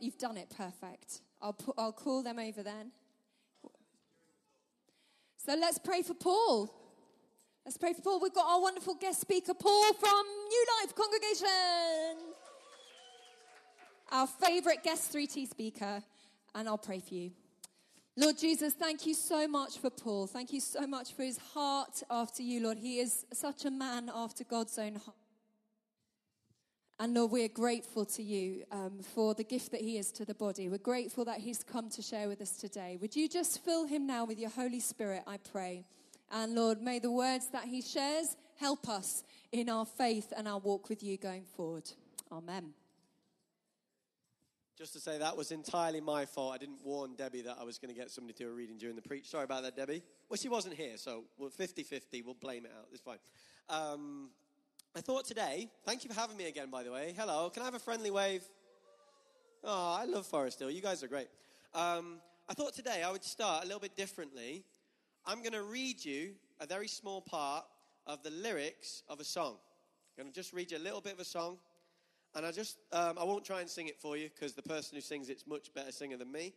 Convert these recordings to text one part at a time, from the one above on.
You've done it perfect. I'll, pu- I'll call them over then. So let's pray for Paul. Let's pray for Paul. We've got our wonderful guest speaker, Paul from New Life Congregation. Our favourite guest 3T speaker. And I'll pray for you. Lord Jesus, thank you so much for Paul. Thank you so much for his heart after you, Lord. He is such a man after God's own heart. And Lord, we're grateful to you um, for the gift that he is to the body. We're grateful that he's come to share with us today. Would you just fill him now with your Holy Spirit, I pray. And Lord, may the words that he shares help us in our faith and our walk with you going forward. Amen. Just to say that was entirely my fault. I didn't warn Debbie that I was going to get somebody to do a reading during the preach. Sorry about that, Debbie. Well, she wasn't here, so we're 50 50. We'll blame it out. It's fine. Um, I thought today, thank you for having me again, by the way. Hello. Can I have a friendly wave? Oh, I love Forest Hill. You guys are great. Um, I thought today I would start a little bit differently. I'm going to read you a very small part of the lyrics of a song. I'm going to just read you a little bit of a song. And I just, um, I won't try and sing it for you because the person who sings it's much better singer than me.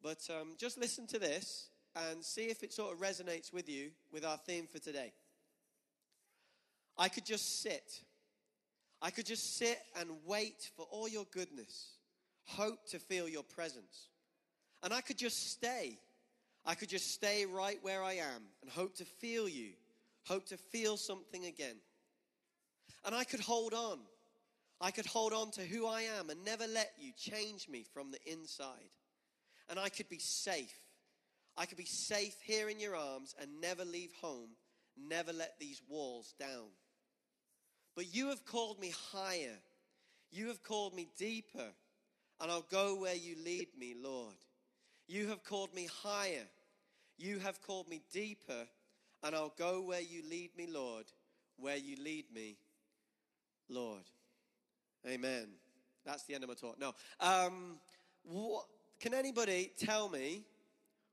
But um, just listen to this and see if it sort of resonates with you with our theme for today. I could just sit. I could just sit and wait for all your goodness, hope to feel your presence. And I could just stay. I could just stay right where I am and hope to feel you, hope to feel something again. And I could hold on I could hold on to who I am and never let you change me from the inside. And I could be safe. I could be safe here in your arms and never leave home, never let these walls down. But you have called me higher. You have called me deeper, and I'll go where you lead me, Lord. You have called me higher. You have called me deeper, and I'll go where you lead me, Lord. Where you lead me, Lord. Amen. That's the end of my talk. No. Um, what, can anybody tell me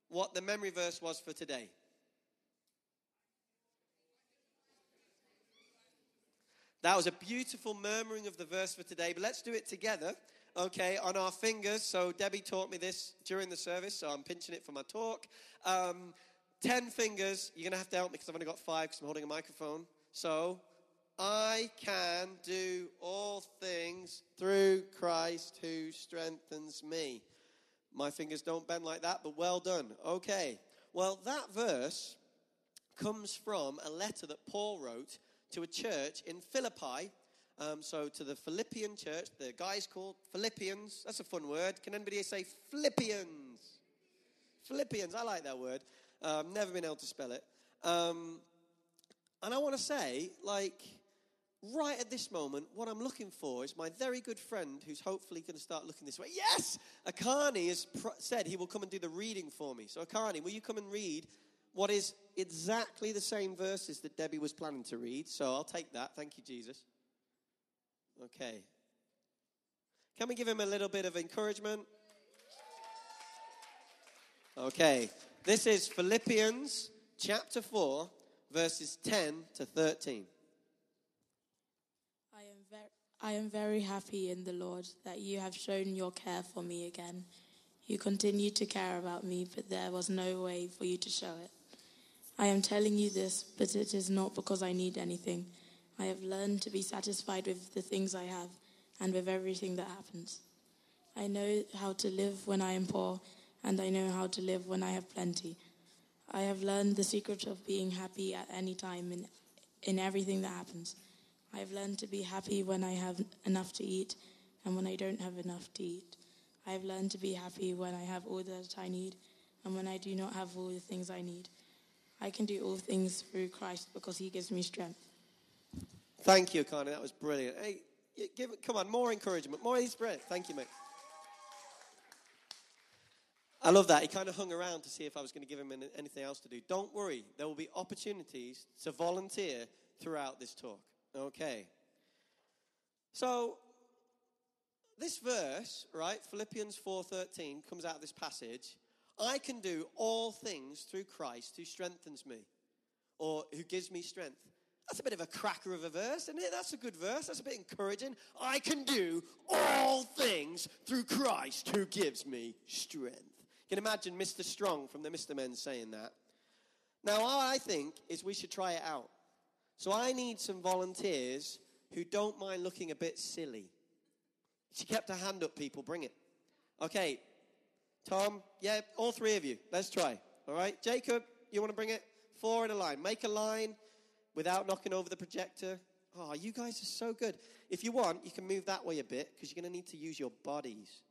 what the memory verse was for today? That was a beautiful murmuring of the verse for today, but let's do it together, okay, on our fingers. So, Debbie taught me this during the service, so I'm pinching it for my talk. Um, ten fingers. You're going to have to help me because I've only got five because I'm holding a microphone. So, I can do all things through Christ who strengthens me. My fingers don't bend like that, but well done. Okay. Well, that verse comes from a letter that Paul wrote to a church in Philippi. Um, so, to the Philippian church, the guy's called Philippians. That's a fun word. Can anybody say Philippians? Philippians, I like that word. Um, never been able to spell it. Um, and I want to say, like, right at this moment, what I'm looking for is my very good friend who's hopefully going to start looking this way. Yes! Akani has pr- said he will come and do the reading for me. So, Akani, will you come and read what is exactly the same verses that Debbie was planning to read? So, I'll take that. Thank you, Jesus. Okay. Can we give him a little bit of encouragement? Okay. This is Philippians chapter 4, verses 10 to 13. I am, very, I am very happy in the Lord that you have shown your care for me again. You continue to care about me, but there was no way for you to show it. I am telling you this, but it is not because I need anything. I have learned to be satisfied with the things I have and with everything that happens. I know how to live when I am poor, and I know how to live when I have plenty. I have learned the secret of being happy at any time in, in everything that happens. I have learned to be happy when I have enough to eat and when I don't have enough to eat. I have learned to be happy when I have all that I need and when I do not have all the things I need. I can do all things through Christ because he gives me strength. Thank you, Akani. That was brilliant. Hey, give come on, more encouragement, more brilliant. Thank you, mate. I love that. He kind of hung around to see if I was going to give him anything else to do. Don't worry, there will be opportunities to volunteer throughout this talk. Okay. So, this verse, right, Philippians 4:13 comes out of this passage. I can do all things through Christ who strengthens me or who gives me strength. That's a bit of a cracker of a verse, isn't it? That's a good verse. That's a bit encouraging. I can do all things through Christ who gives me strength. You can imagine Mr. Strong from the Mr. Men saying that. Now, all I think is we should try it out. So I need some volunteers who don't mind looking a bit silly. She kept her hand up, people. Bring it. Okay. Tom, yeah, all three of you. Let's try. All right. Jacob, you want to bring it? Four in a line. Make a line without knocking over the projector. Oh, you guys are so good. If you want, you can move that way a bit because you're going to need to use your bodies.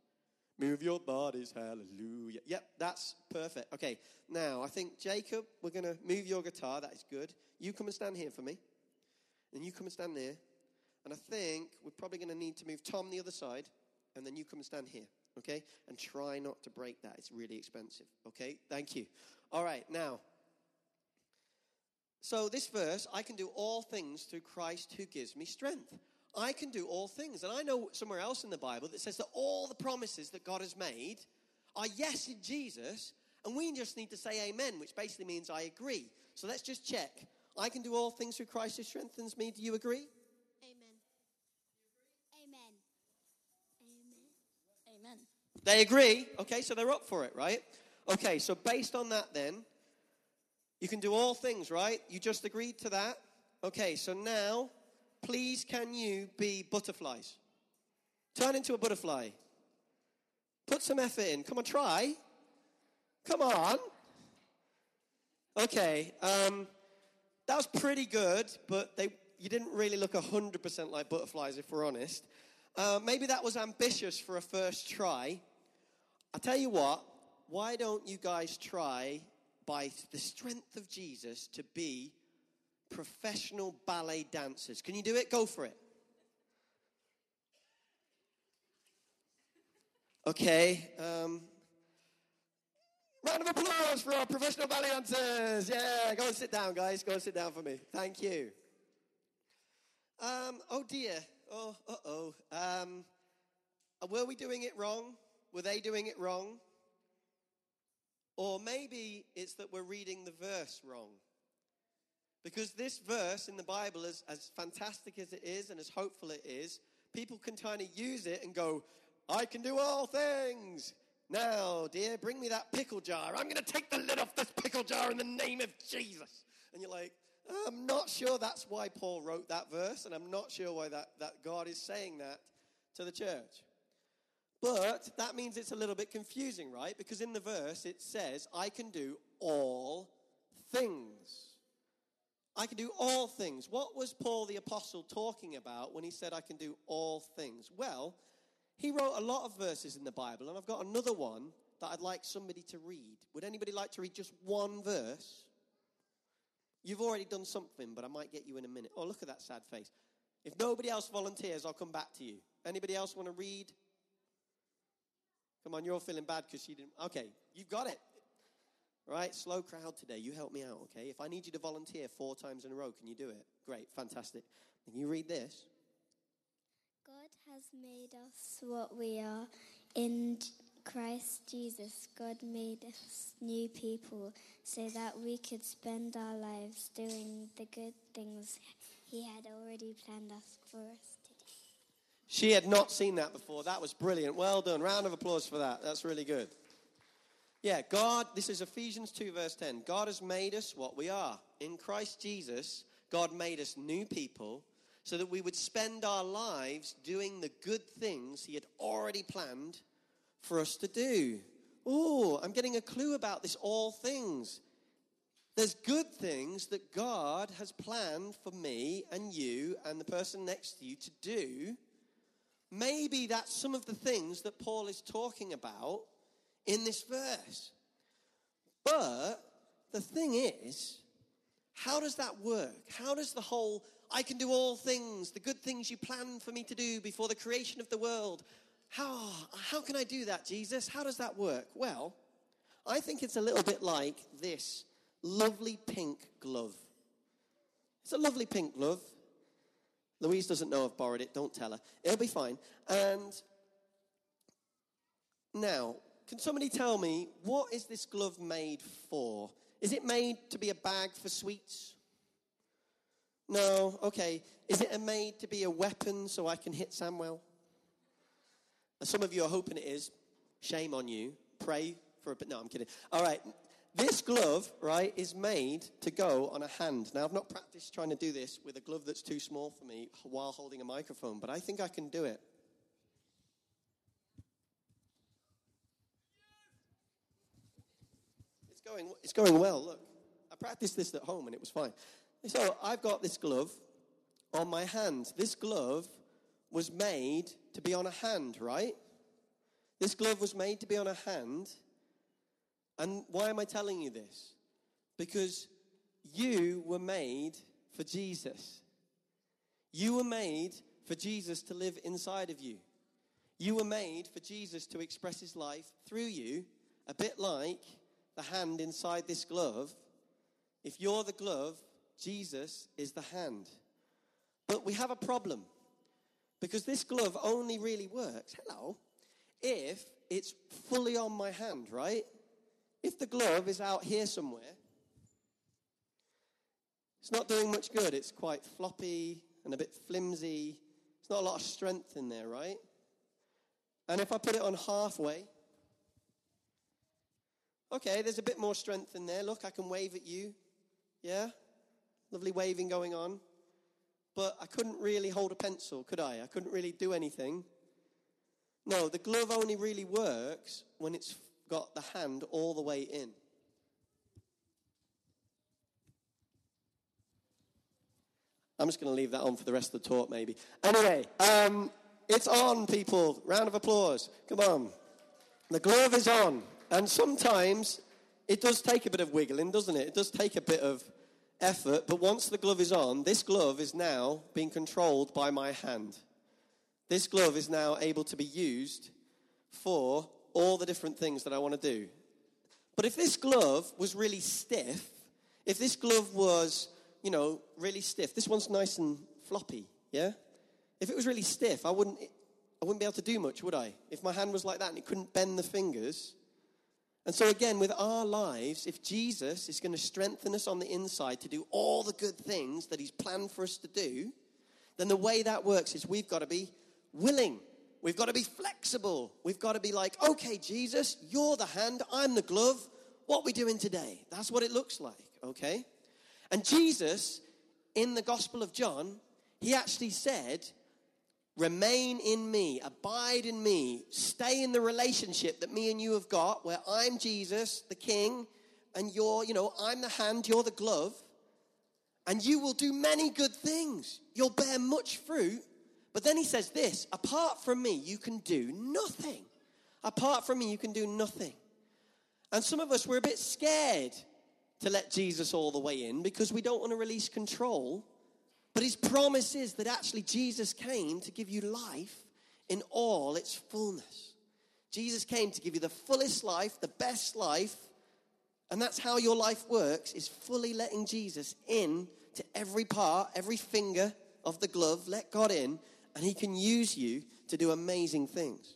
Move your bodies, hallelujah. Yep, that's perfect. Okay, now I think Jacob, we're going to move your guitar. That is good. You come and stand here for me. And you come and stand there. And I think we're probably going to need to move Tom the other side. And then you come and stand here. Okay? And try not to break that. It's really expensive. Okay? Thank you. All right, now. So, this verse, I can do all things through Christ who gives me strength. I can do all things. And I know somewhere else in the Bible that says that all the promises that God has made are yes in Jesus, and we just need to say amen, which basically means I agree. So let's just check. I can do all things through Christ who strengthens me. Do you agree? Amen. Amen. Amen. Amen. They agree. Okay, so they're up for it, right? Okay, so based on that, then, you can do all things, right? You just agreed to that. Okay, so now, please can you be butterflies? Turn into a butterfly. Put some effort in. Come on, try. Come on. Okay, um, that was pretty good, but they, you didn't really look 100% like butterflies, if we're honest. Uh, maybe that was ambitious for a first try. I tell you what, why don't you guys try by the strength of Jesus to be professional ballet dancers? Can you do it? Go for it. Okay. Um, round of applause for our professional ballet dancers. Yeah, go and sit down, guys. Go and sit down for me. Thank you. Um, oh dear. Oh, uh oh. Um, were we doing it wrong? Were they doing it wrong? Or maybe it's that we're reading the verse wrong. Because this verse in the Bible, is, as fantastic as it is and as hopeful it is, people can kind of use it and go, I can do all things. Now, dear, bring me that pickle jar. I'm going to take the lid off this pickle jar in the name of Jesus. And you're like, I'm not sure that's why Paul wrote that verse, and I'm not sure why that, that God is saying that to the church. But that means it's a little bit confusing, right? Because in the verse it says, I can do all things. I can do all things. What was Paul the Apostle talking about when he said, I can do all things? Well, he wrote a lot of verses in the Bible, and I've got another one that I'd like somebody to read. Would anybody like to read just one verse? You've already done something, but I might get you in a minute. Oh, look at that sad face. If nobody else volunteers, I'll come back to you. Anybody else want to read? Come on, you're all feeling bad because she didn't. Okay, you've got it. Right, slow crowd today. You help me out, okay? If I need you to volunteer four times in a row, can you do it? Great, fantastic. Can you read this? God has made us what we are. In Christ Jesus, God made us new people so that we could spend our lives doing the good things He had already planned us for us. She had not seen that before. That was brilliant. Well done. Round of applause for that. That's really good. Yeah, God, this is Ephesians 2, verse 10. God has made us what we are. In Christ Jesus, God made us new people so that we would spend our lives doing the good things He had already planned for us to do. Oh, I'm getting a clue about this all things. There's good things that God has planned for me and you and the person next to you to do. Maybe that's some of the things that Paul is talking about in this verse. But the thing is, how does that work? How does the whole I can do all things, the good things you planned for me to do before the creation of the world, how, how can I do that, Jesus? How does that work? Well, I think it's a little bit like this lovely pink glove. It's a lovely pink glove. Louise doesn't know I've borrowed it. Don't tell her. It'll be fine. And Now, can somebody tell me what is this glove made for? Is it made to be a bag for sweets? No, okay. Is it made to be a weapon so I can hit Samuel? Some of you are hoping it is. Shame on you. Pray for a bit. No, I'm kidding. All right. This glove, right, is made to go on a hand. Now, I've not practiced trying to do this with a glove that's too small for me while holding a microphone, but I think I can do it. It's going, it's going well. Look, I practiced this at home and it was fine. So I've got this glove on my hand. This glove was made to be on a hand, right? This glove was made to be on a hand. And why am I telling you this? Because you were made for Jesus. You were made for Jesus to live inside of you. You were made for Jesus to express his life through you, a bit like the hand inside this glove. If you're the glove, Jesus is the hand. But we have a problem because this glove only really works, hello, if it's fully on my hand, right? If the glove is out here somewhere, it's not doing much good. It's quite floppy and a bit flimsy. It's not a lot of strength in there, right? And if I put it on halfway, okay, there's a bit more strength in there. Look, I can wave at you. Yeah? Lovely waving going on. But I couldn't really hold a pencil, could I? I couldn't really do anything. No, the glove only really works when it's got the hand all the way in. I'm just going to leave that on for the rest of the talk, maybe. Anyway, um, it's on, people. Round of applause. Come on. The glove is on. And sometimes it does take a bit of wiggling, doesn't it? It does take a bit of effort, but once the glove is on, this glove is now being controlled by my hand. This glove is now able to be used for all the different things that I want to do. But if this glove was really stiff, if this glove was, you know, really stiff, this one's nice and floppy, yeah? If it was really stiff, I wouldn't, I wouldn't be able to do much, would I? If my hand was like that and it couldn't bend the fingers, and so, again, with our lives, if Jesus is going to strengthen us on the inside to do all the good things that He's planned for us to do, then the way that works is we've got to be willing. We've got to be flexible. We've got to be like, okay, Jesus, you're the hand, I'm the glove. What we doing today? That's what it looks like, okay? And Jesus, in the Gospel of John, he actually said, Remain in me, abide in me, stay in the relationship that me and you have got, where I'm Jesus, the King, and you're, you know, I'm the hand, you're the glove, and you will do many good things. You'll bear much fruit. But then he says this apart from me, you can do nothing. Apart from me, you can do nothing. And some of us, we're a bit scared to let Jesus all the way in because we don't want to release control but his promise is that actually Jesus came to give you life in all its fullness. Jesus came to give you the fullest life, the best life, and that's how your life works is fully letting Jesus in to every part, every finger of the glove, let God in, and he can use you to do amazing things.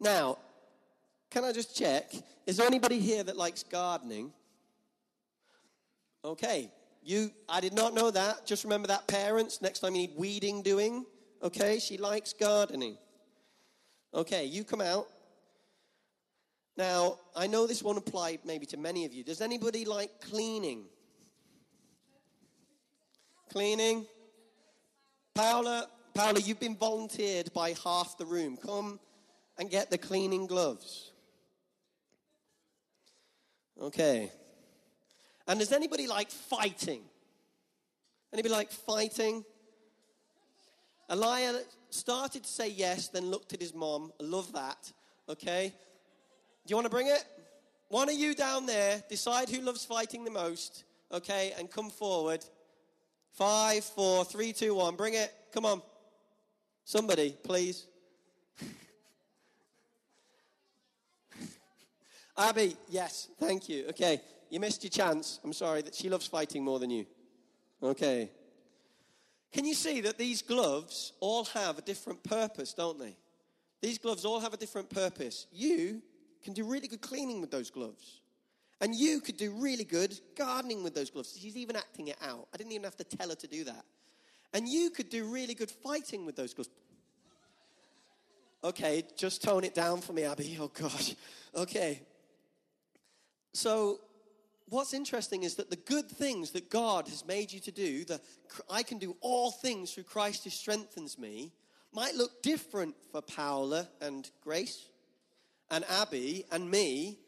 Now, can I just check? Is there anybody here that likes gardening? Okay, you, I did not know that. Just remember that, parents. Next time you need weeding doing, okay? She likes gardening. Okay, you come out. Now, I know this won't apply maybe to many of you. Does anybody like cleaning? Cleaning? Paula, Paula, you've been volunteered by half the room. Come and get the cleaning gloves. Okay. And does anybody like fighting? Anybody like fighting? Elijah started to say yes, then looked at his mom. Love that. Okay? Do you want to bring it? One of you down there, decide who loves fighting the most, okay, and come forward. Five, four, three, two, one. Bring it. Come on. Somebody, please. Abby, yes, thank you. Okay. You missed your chance. I'm sorry that she loves fighting more than you. Okay. Can you see that these gloves all have a different purpose, don't they? These gloves all have a different purpose. You can do really good cleaning with those gloves. And you could do really good gardening with those gloves. She's even acting it out. I didn't even have to tell her to do that. And you could do really good fighting with those gloves. Okay, just tone it down for me, Abby. Oh, gosh. Okay. So, what's interesting is that the good things that God has made you to do, the I can do all things through Christ who strengthens me, might look different for Paola and Grace and Abby and me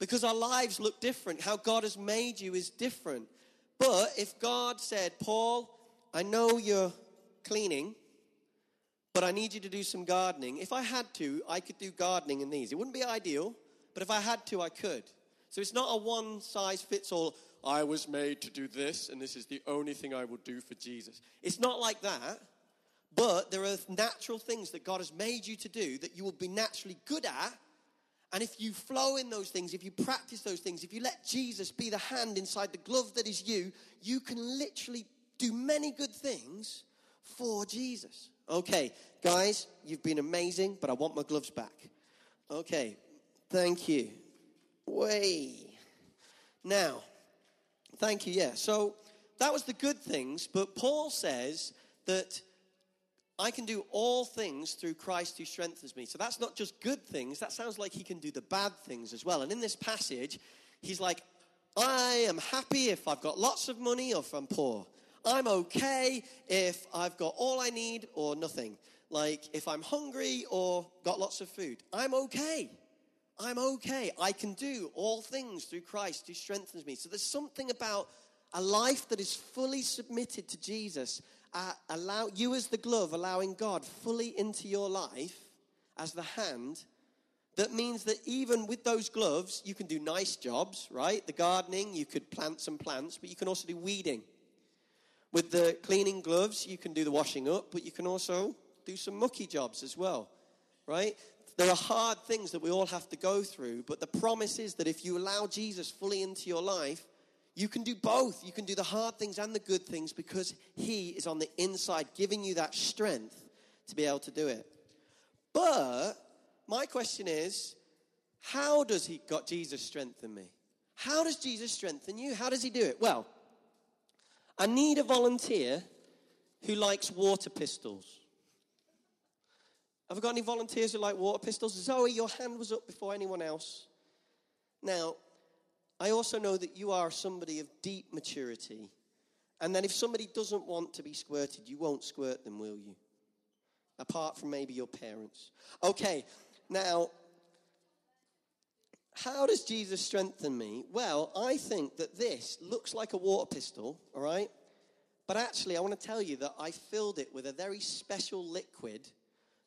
because our lives look different. How God has made you is different. But if God said, Paul, I know you're cleaning, but I need you to do some gardening. If I had to, I could do gardening in these. It wouldn't be ideal, but if I had to, I could. So it's not a one size fits all, I was made to do this, and this is the only thing I will do for Jesus. It's not like that. But there are natural things that God has made you to do that you will be naturally good at. And if you flow in those things, if you practice those things, if you let Jesus be the hand inside the glove that is you, you can literally do many good things for Jesus. Okay, guys, you've been amazing, but I want my gloves back. Okay, thank you. Way. Now, thank you, yeah. So that was the good things, but Paul says that I can do all things through Christ who strengthens me. So that's not just good things, that sounds like he can do the bad things as well. And in this passage, he's like, I am happy if I've got lots of money or if I'm poor. I'm okay if I've got all I need or nothing. Like if I'm hungry or got lots of food. I'm okay. I'm okay. I can do all things through Christ who strengthens me. So there's something about a life that is fully submitted to Jesus uh, allow you as the glove, allowing God fully into your life as the hand, that means that even with those gloves, you can do nice jobs, right? The gardening, you could plant some plants, but you can also do weeding. With the cleaning gloves, you can do the washing up, but you can also do some mucky jobs as well, right? There are hard things that we all have to go through, but the promise is that if you allow Jesus fully into your life, you can do both. You can do the hard things and the good things because He is on the inside, giving you that strength to be able to do it. But my question is how does He got Jesus strengthen me? How does Jesus strengthen you? How does He do it? Well, I need a volunteer who likes water pistols. Have I got any volunteers who like water pistols? Zoe, your hand was up before anyone else. Now, I also know that you are somebody of deep maturity. And that if somebody doesn't want to be squirted, you won't squirt them, will you? Apart from maybe your parents. Okay, now, how does Jesus strengthen me? Well, I think that this looks like a water pistol, all right? But actually, I want to tell you that I filled it with a very special liquid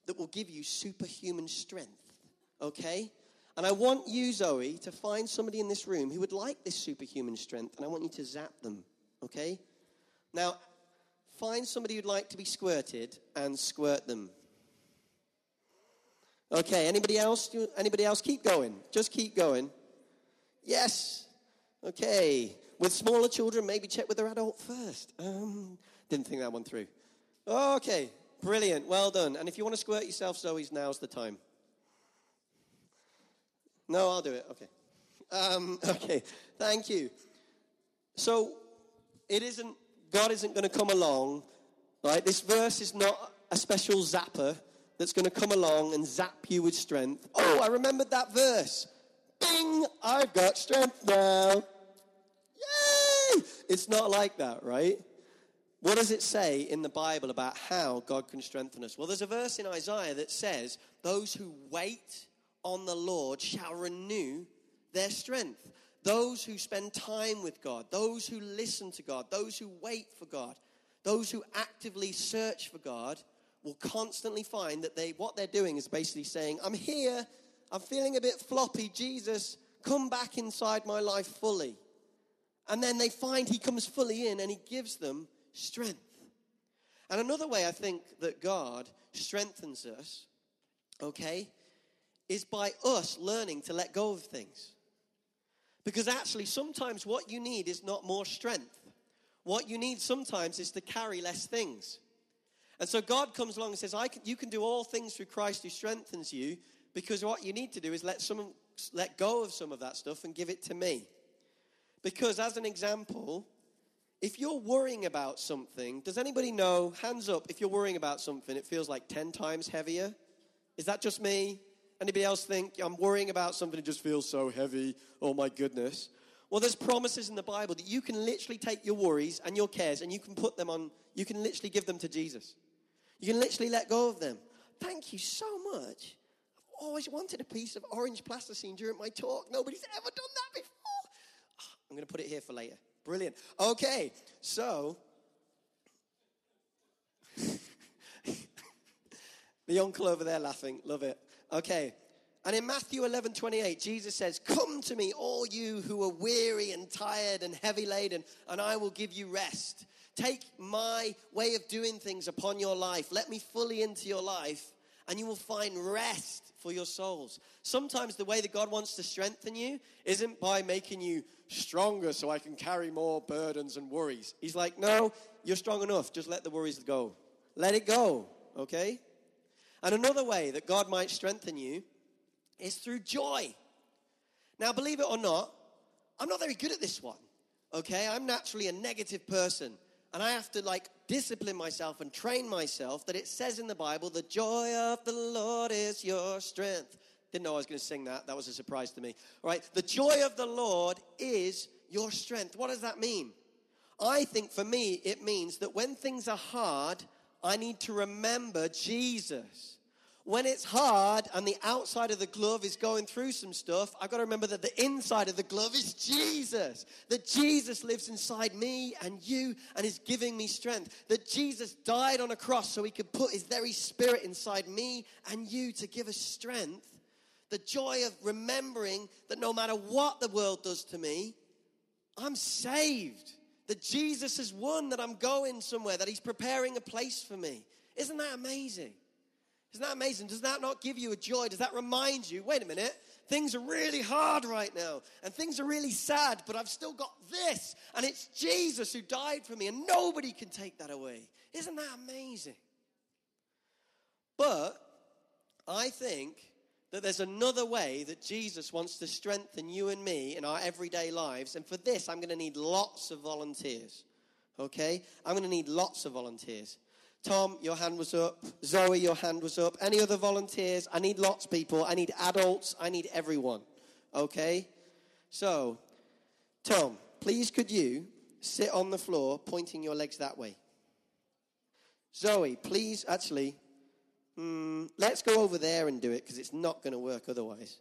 that will give you superhuman strength, okay? And I want you, Zoe, to find somebody in this room who would like this superhuman strength, and I want you to zap them, okay? Now, find somebody who'd like to be squirted and squirt them. Okay, anybody else? Anybody else? Keep going. Just keep going. Yes. Okay. With smaller children, maybe check with their adult first. Um, didn't think that one through. Okay, brilliant. Well done. And if you want to squirt yourself, Zoe's now's the time. No, I'll do it. Okay. Um, okay. Thank you. So it isn't. God isn't going to come along, right? This verse is not a special zapper that's going to come along and zap you with strength. Oh, I remembered that verse. Bing! I've got strength now. Yay! It's not like that, right? What does it say in the Bible about how God can strengthen us? Well, there's a verse in Isaiah that says, Those who wait on the Lord shall renew their strength. Those who spend time with God, those who listen to God, those who wait for God, those who actively search for God will constantly find that they what they're doing is basically saying, I'm here, I'm feeling a bit floppy, Jesus, come back inside my life fully. And then they find he comes fully in and he gives them strength. And another way I think that God strengthens us, okay, is by us learning to let go of things. Because actually, sometimes what you need is not more strength. What you need sometimes is to carry less things. And so God comes along and says, I can, You can do all things through Christ who strengthens you, because what you need to do is let, some, let go of some of that stuff and give it to me. Because, as an example, if you're worrying about something, does anybody know, hands up, if you're worrying about something, it feels like 10 times heavier? Is that just me? Anybody else think I'm worrying about something, that just feels so heavy? Oh my goodness. Well, there's promises in the Bible that you can literally take your worries and your cares and you can put them on, you can literally give them to Jesus. You can literally let go of them. Thank you so much. I've always wanted a piece of orange plasticine during my talk. Nobody's ever done that before. Ah, I'm going to put it here for later. Brilliant. Okay, so the uncle over there laughing, love it. Okay, and in Matthew 11 28, Jesus says, Come to me, all you who are weary and tired and heavy laden, and I will give you rest. Take my way of doing things upon your life. Let me fully into your life, and you will find rest for your souls. Sometimes the way that God wants to strengthen you isn't by making you stronger so I can carry more burdens and worries. He's like, No, you're strong enough. Just let the worries go. Let it go, okay? And another way that God might strengthen you is through joy. Now, believe it or not, I'm not very good at this one. Okay, I'm naturally a negative person, and I have to like discipline myself and train myself that it says in the Bible, the joy of the Lord is your strength. Didn't know I was going to sing that. That was a surprise to me. All right, the joy of the Lord is your strength. What does that mean? I think for me, it means that when things are hard, I need to remember Jesus when it's hard and the outside of the glove is going through some stuff, I've got to remember that the inside of the glove is Jesus. That Jesus lives inside me and you and is giving me strength. That Jesus died on a cross so he could put his very spirit inside me and you to give us strength. The joy of remembering that no matter what the world does to me, I'm saved. That Jesus has won, that I'm going somewhere, that he's preparing a place for me. Isn't that amazing? Isn't that amazing? Does that not give you a joy? Does that remind you, wait a minute, things are really hard right now and things are really sad, but I've still got this and it's Jesus who died for me and nobody can take that away. Isn't that amazing? But I think that there's another way that Jesus wants to strengthen you and me in our everyday lives. And for this, I'm going to need lots of volunteers. Okay? I'm going to need lots of volunteers. Tom, your hand was up. Zoe, your hand was up. Any other volunteers? I need lots of people. I need adults. I need everyone. Okay? So, Tom, please could you sit on the floor pointing your legs that way? Zoe, please, actually, mm, let's go over there and do it because it's not going to work otherwise.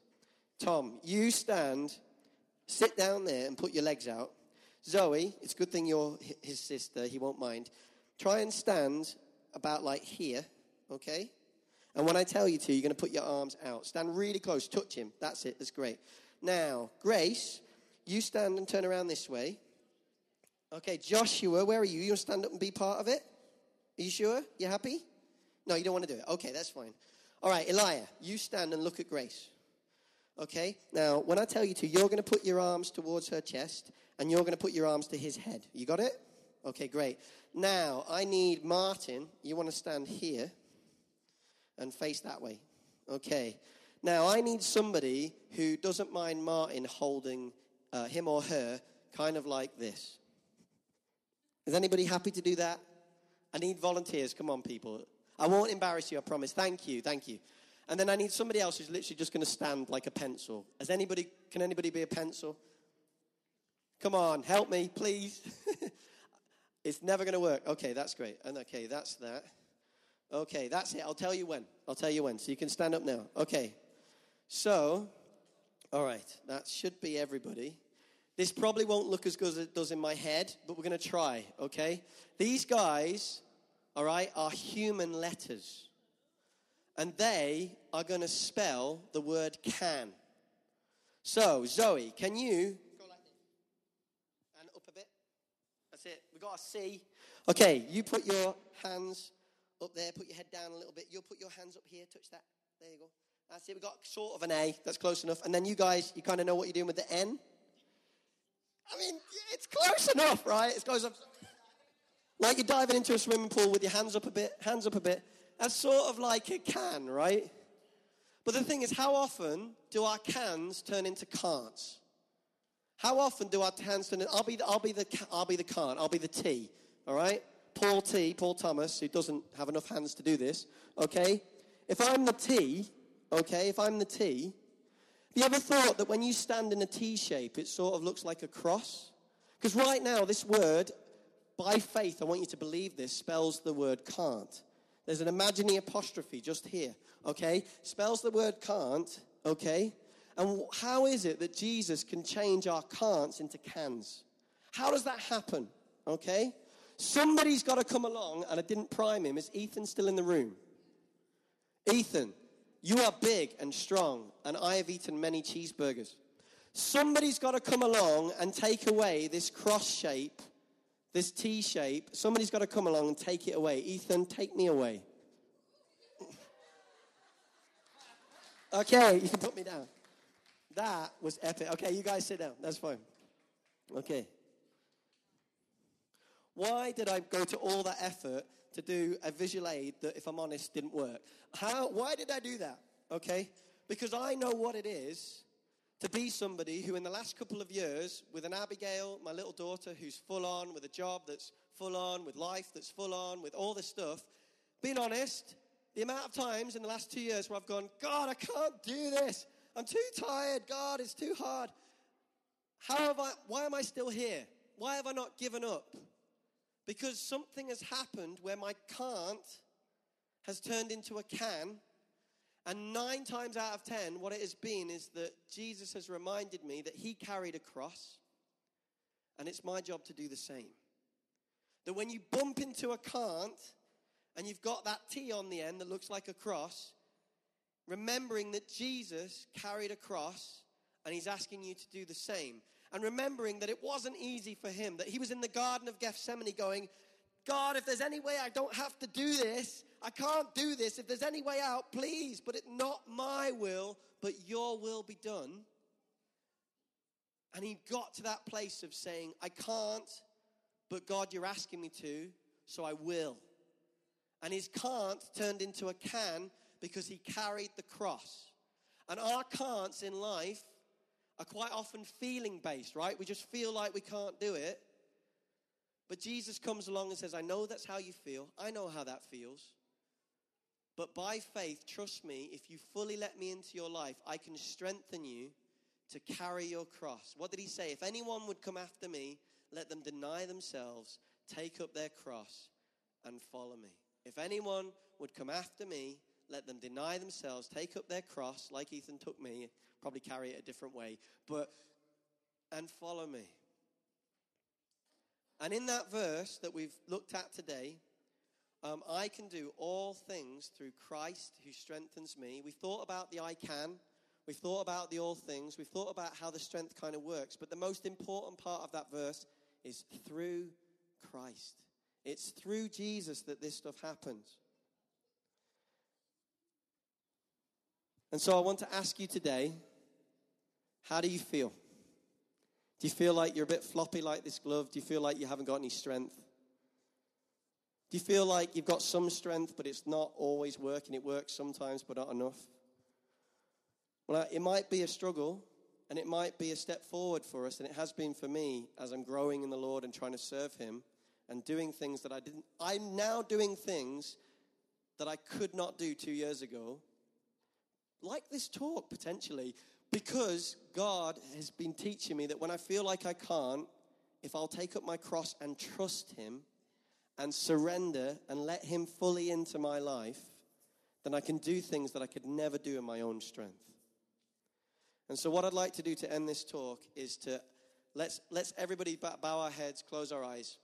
Tom, you stand, sit down there and put your legs out. Zoe, it's a good thing you're his sister, he won't mind. Try and stand about like here, okay? And when I tell you to, you're going to put your arms out. Stand really close, touch him. That's it, that's great. Now, Grace, you stand and turn around this way. Okay, Joshua, where are you? You stand up and be part of it? Are you sure? You happy? No, you don't want to do it. Okay, that's fine. All right, Elijah, you stand and look at Grace. Okay, now when I tell you to, you're going to put your arms towards her chest and you're going to put your arms to his head. You got it? Okay, great. Now, I need Martin. You want to stand here and face that way. Okay. Now, I need somebody who doesn't mind Martin holding uh, him or her kind of like this. Is anybody happy to do that? I need volunteers. Come on, people. I won't embarrass you, I promise. Thank you, thank you. And then I need somebody else who's literally just going to stand like a pencil. Has anybody, can anybody be a pencil? Come on, help me, please. It's never going to work. Okay, that's great. And okay, that's that. Okay, that's it. I'll tell you when. I'll tell you when. So you can stand up now. Okay. So, all right, that should be everybody. This probably won't look as good as it does in my head, but we're going to try, okay? These guys, all right, are human letters. And they are going to spell the word can. So, Zoe, can you go like this? And up a bit. That's it. We've got a C. Okay, you put your hands up there, put your head down a little bit. You'll put your hands up here, touch that. There you go. That's it. We've got sort of an A. That's close enough. And then you guys, you kind of know what you're doing with the N. I mean, it's close enough, right? It goes up. Like you're diving into a swimming pool with your hands up a bit, hands up a bit. That's sort of like a can, right? But the thing is, how often do our cans turn into can'ts? How often do our cans turn into, I'll be, the, I'll, be the, I'll be the can't, I'll be the T, all right? Paul T, Paul Thomas, who doesn't have enough hands to do this, okay? If I'm the T, okay, if I'm the T, have you ever thought that when you stand in a T shape, it sort of looks like a cross? Because right now, this word, by faith, I want you to believe this, spells the word can't. There's an imaginary apostrophe just here, okay? Spells the word can't, okay? And how is it that Jesus can change our can'ts into cans? How does that happen, okay? Somebody's got to come along, and I didn't prime him. Is Ethan still in the room? Ethan, you are big and strong, and I have eaten many cheeseburgers. Somebody's got to come along and take away this cross shape this T shape, somebody's got to come along and take it away. Ethan, take me away. okay, you can put me down. That was epic. Okay, you guys sit down. That's fine. Okay. Why did I go to all that effort to do a visual aid that, if I'm honest, didn't work? How, why did I do that? Okay? Because I know what it is to be somebody who, in the last couple of years, with an Abigail, my little daughter, who's full on, with a job that's full on, with life that's full on, with all this stuff, being honest, the amount of times in the last two years where I've gone, God, I can't do this. I'm too tired. God, it's too hard. How have I, why am I still here? Why have I not given up? Because something has happened where my can't has turned into a can and nine times out of ten, what it has been is that Jesus has reminded me that he carried a cross, and it's my job to do the same. That when you bump into a can't, and you've got that T on the end that looks like a cross, remembering that Jesus carried a cross, and he's asking you to do the same. And remembering that it wasn't easy for him, that he was in the Garden of Gethsemane going, God, if there's any way I don't have to do this, I can't do this. If there's any way out, please, but it not my will, but your will be done. And he got to that place of saying, I can't, but God, you're asking me to, so I will. And his can't turned into a can because he carried the cross. And our can'ts in life are quite often feeling based, right? We just feel like we can't do it. But Jesus comes along and says, I know that's how you feel. I know how that feels. But by faith, trust me, if you fully let me into your life, I can strengthen you to carry your cross. What did he say? If anyone would come after me, let them deny themselves, take up their cross, and follow me. If anyone would come after me, let them deny themselves, take up their cross, like Ethan took me, probably carry it a different way, but and follow me. And in that verse that we've looked at today, um, I can do all things through Christ who strengthens me. We thought about the I can. We've thought about the all things. We've thought about how the strength kind of works. But the most important part of that verse is through Christ. It's through Jesus that this stuff happens. And so I want to ask you today how do you feel? Do you feel like you're a bit floppy like this glove? Do you feel like you haven't got any strength? Do you feel like you've got some strength, but it's not always working? It works sometimes, but not enough. Well, it might be a struggle, and it might be a step forward for us, and it has been for me as I'm growing in the Lord and trying to serve Him and doing things that I didn't. I'm now doing things that I could not do two years ago, like this talk potentially, because God has been teaching me that when I feel like I can't, if I'll take up my cross and trust Him, and surrender and let Him fully into my life, then I can do things that I could never do in my own strength. And so, what I'd like to do to end this talk is to let's, let's everybody bow our heads, close our eyes,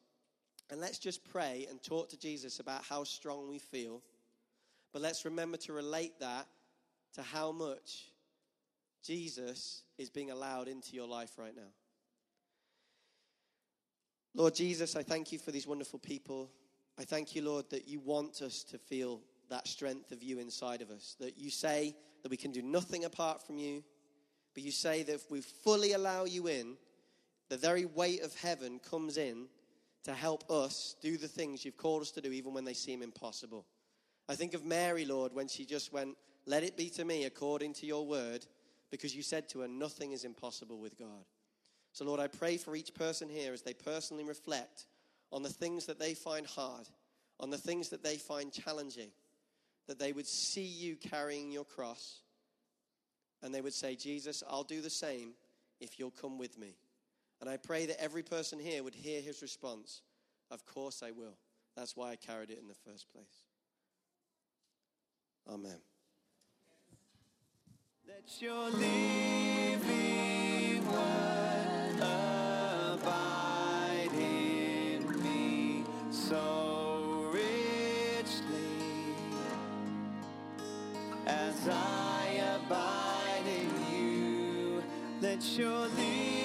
and let's just pray and talk to Jesus about how strong we feel. But let's remember to relate that to how much Jesus is being allowed into your life right now. Lord Jesus, I thank you for these wonderful people. I thank you, Lord, that you want us to feel that strength of you inside of us. That you say that we can do nothing apart from you, but you say that if we fully allow you in, the very weight of heaven comes in to help us do the things you've called us to do, even when they seem impossible. I think of Mary, Lord, when she just went, Let it be to me according to your word, because you said to her, Nothing is impossible with God. So, Lord, I pray for each person here as they personally reflect on the things that they find hard, on the things that they find challenging, that they would see you carrying your cross and they would say, Jesus, I'll do the same if you'll come with me. And I pray that every person here would hear his response Of course I will. That's why I carried it in the first place. Amen. Let your living word abide in me so richly as I abide in you. Let your living